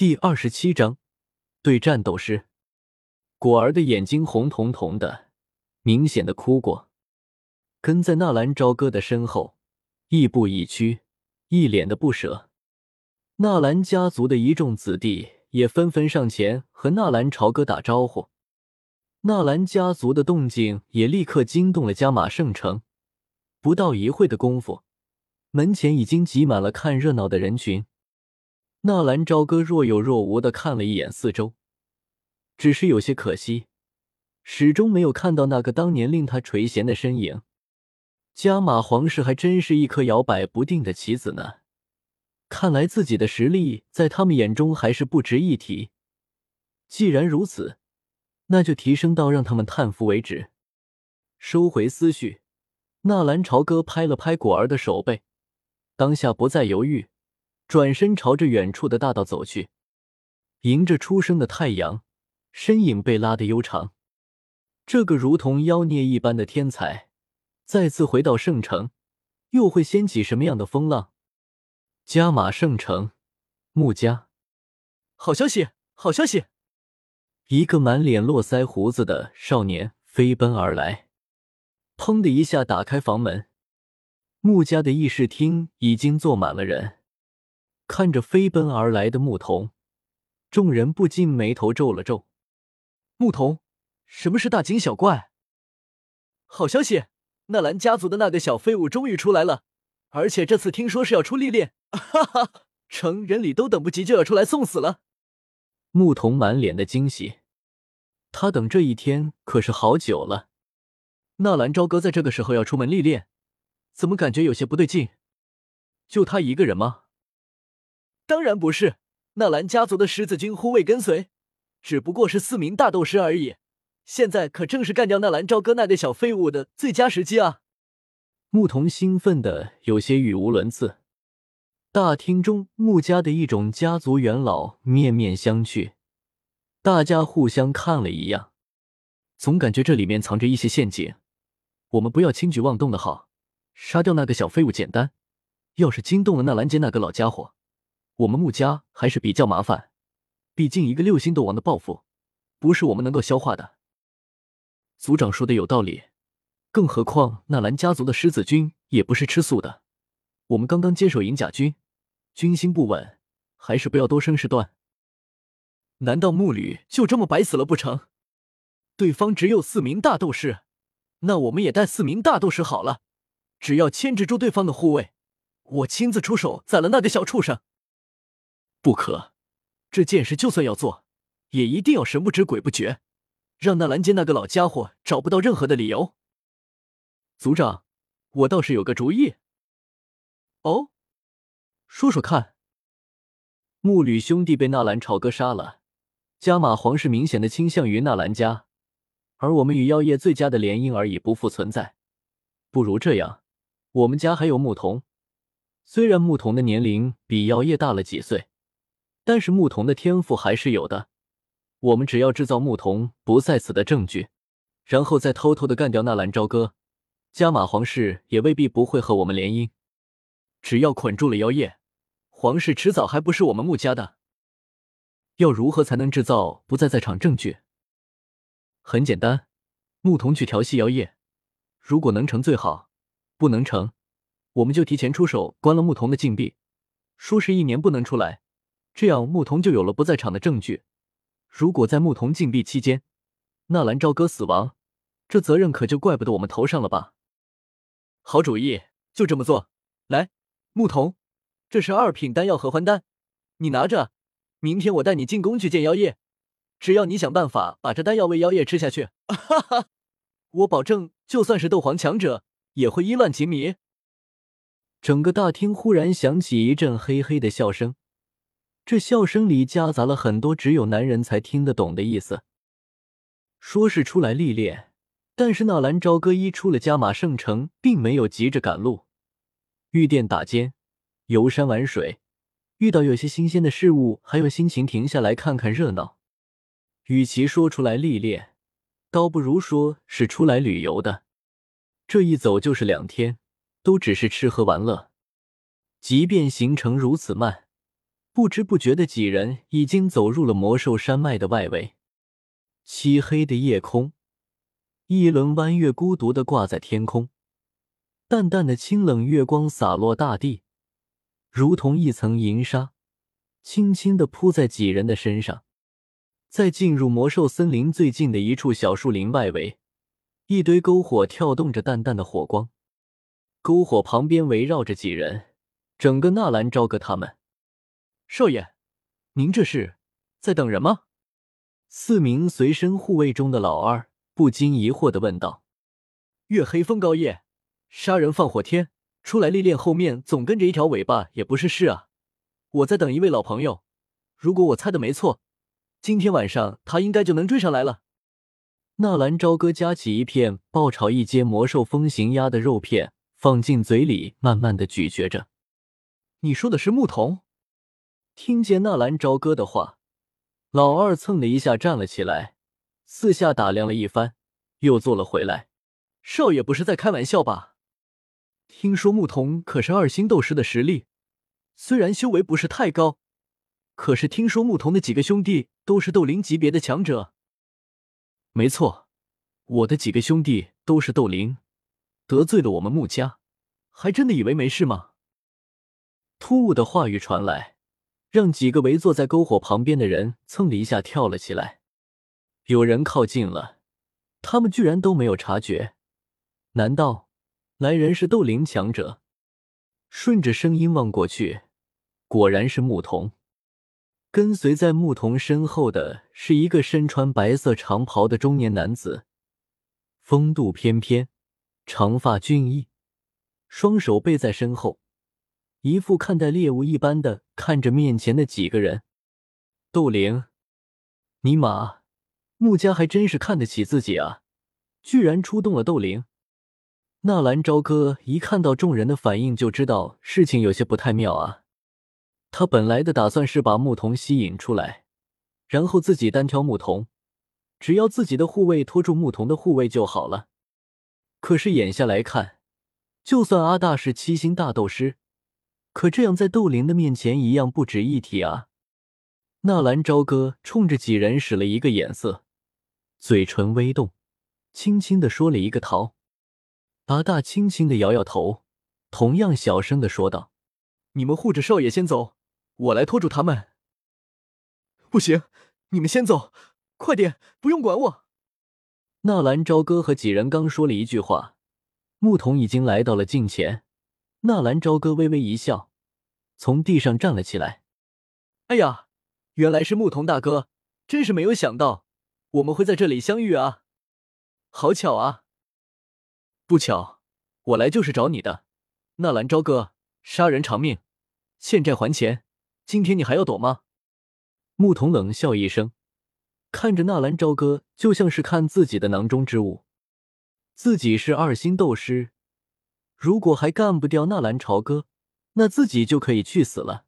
第二十七章对战斗师。果儿的眼睛红彤彤的，明显的哭过，跟在纳兰朝歌的身后，亦步亦趋，一脸的不舍。纳兰家族的一众子弟也纷纷上前和纳兰朝歌打招呼。纳兰家族的动静也立刻惊动了加马圣城，不到一会的功夫，门前已经挤满了看热闹的人群。纳兰朝歌若有若无的看了一眼四周，只是有些可惜，始终没有看到那个当年令他垂涎的身影。加马皇室还真是一颗摇摆不定的棋子呢，看来自己的实力在他们眼中还是不值一提。既然如此，那就提升到让他们叹服为止。收回思绪，纳兰朝歌拍了拍果儿的手背，当下不再犹豫。转身朝着远处的大道走去，迎着初升的太阳，身影被拉得悠长。这个如同妖孽一般的天才，再次回到圣城，又会掀起什么样的风浪？加马圣城，穆家，好消息，好消息！一个满脸络腮胡子的少年飞奔而来，砰的一下打开房门，穆家的议事厅已经坐满了人。看着飞奔而来的牧童，众人不禁眉头皱了皱。牧童，什么是大惊小怪？好消息，纳兰家族的那个小废物终于出来了，而且这次听说是要出历练，哈哈，成人礼都等不及就要出来送死了。牧童满脸的惊喜，他等这一天可是好久了。纳兰朝歌在这个时候要出门历练，怎么感觉有些不对劲？就他一个人吗？当然不是，纳兰家族的狮子军护卫跟随，只不过是四名大斗师而已。现在可正是干掉纳兰朝歌那个小废物的最佳时机啊！牧童兴奋的有些语无伦次。大厅中，穆家的一种家族元老面面相觑，大家互相看了一样，总感觉这里面藏着一些陷阱。我们不要轻举妄动的好，杀掉那个小废物简单，要是惊动了纳兰杰那个老家伙。我们穆家还是比较麻烦，毕竟一个六星斗王的报复，不是我们能够消化的。族长说的有道理，更何况纳兰家族的狮子军也不是吃素的。我们刚刚接手银甲军，军心不稳，还是不要多生事端。难道穆吕就这么白死了不成？对方只有四名大斗士，那我们也带四名大斗士好了，只要牵制住对方的护卫，我亲自出手宰了那个小畜生。不可，这件事就算要做，也一定要神不知鬼不觉，让那蓝间那个老家伙找不到任何的理由。族长，我倒是有个主意。哦，说说看。木吕兄弟被纳兰朝歌杀了，加马皇室明显的倾向于纳兰家，而我们与妖夜最佳的联姻而已不复存在。不如这样，我们家还有牧童，虽然牧童的年龄比妖夜大了几岁。但是牧童的天赋还是有的，我们只要制造牧童不在此的证据，然后再偷偷的干掉纳兰朝歌，加马皇室也未必不会和我们联姻。只要捆住了妖夜，皇室迟早还不是我们穆家的。要如何才能制造不在在场证据？很简单，牧童去调戏妖夜，如果能成最好，不能成，我们就提前出手关了牧童的禁闭，说是一年不能出来。这样，牧童就有了不在场的证据。如果在牧童禁闭期间，纳兰朝歌死亡，这责任可就怪不得我们头上了吧？好主意，就这么做。来，牧童，这是二品丹药合欢丹，你拿着。明天我带你进宫去见妖夜，只要你想办法把这丹药喂妖夜吃下去，哈哈，我保证，就算是斗皇强者也会意乱情迷。整个大厅忽然响起一阵嘿嘿的笑声。这笑声里夹杂了很多只有男人才听得懂的意思。说是出来历练，但是纳兰朝歌一出了加马圣城，并没有急着赶路，御殿打尖，游山玩水，遇到有些新鲜的事物，还有心情停下来看看热闹。与其说出来历练，倒不如说是出来旅游的。这一走就是两天，都只是吃喝玩乐。即便行程如此慢。不知不觉的几人已经走入了魔兽山脉的外围。漆黑的夜空，一轮弯月孤独的挂在天空，淡淡的清冷月光洒落大地，如同一层银纱，轻轻的铺在几人的身上。在进入魔兽森林最近的一处小树林外围，一堆篝火跳动着淡淡的火光，篝火旁边围绕着几人，整个纳兰朝歌他们。少爷，您这是在等人吗？四名随身护卫中的老二不禁疑惑的问道：“月黑风高夜，杀人放火天，出来历练，后面总跟着一条尾巴也不是事啊！我在等一位老朋友，如果我猜的没错。”今天晚上他应该就能追上来了。纳兰朝歌夹起一片爆炒一阶魔兽风行鸭的肉片，放进嘴里，慢慢的咀嚼着。你说的是牧童？听见纳兰朝歌的话，老二蹭的一下站了起来，四下打量了一番，又坐了回来。少爷不是在开玩笑吧？听说牧童可是二星斗师的实力，虽然修为不是太高。可是听说牧童的几个兄弟都是斗灵级别的强者。没错，我的几个兄弟都是斗灵，得罪了我们穆家，还真的以为没事吗？突兀的话语传来，让几个围坐在篝火旁边的人蹭的一下跳了起来。有人靠近了，他们居然都没有察觉。难道来人是斗灵强者？顺着声音望过去，果然是牧童。跟随在牧童身后的是一个身穿白色长袍的中年男子，风度翩翩，长发俊逸，双手背在身后，一副看待猎物一般的看着面前的几个人。斗灵，尼玛，穆家还真是看得起自己啊！居然出动了斗灵。纳兰朝歌一看到众人的反应，就知道事情有些不太妙啊。他本来的打算是把牧童吸引出来，然后自己单挑牧童，只要自己的护卫拖住牧童的护卫就好了。可是眼下来看，就算阿大是七星大斗师，可这样在窦灵的面前一样不值一提啊！纳兰朝歌冲着几人使了一个眼色，嘴唇微动，轻轻的说了一个“逃”。阿大轻轻的摇摇头，同样小声的说道：“你们护着少爷先走。”我来拖住他们。不行，你们先走，快点，不用管我。纳兰朝歌和几人刚说了一句话，牧童已经来到了近前。纳兰朝歌微微一笑，从地上站了起来。哎呀，原来是牧童大哥，真是没有想到我们会在这里相遇啊！好巧啊！不巧，我来就是找你的。纳兰朝歌，杀人偿命，欠债还钱。今天你还要躲吗？牧童冷笑一声，看着纳兰朝歌，就像是看自己的囊中之物。自己是二星斗师，如果还干不掉纳兰朝歌，那自己就可以去死了。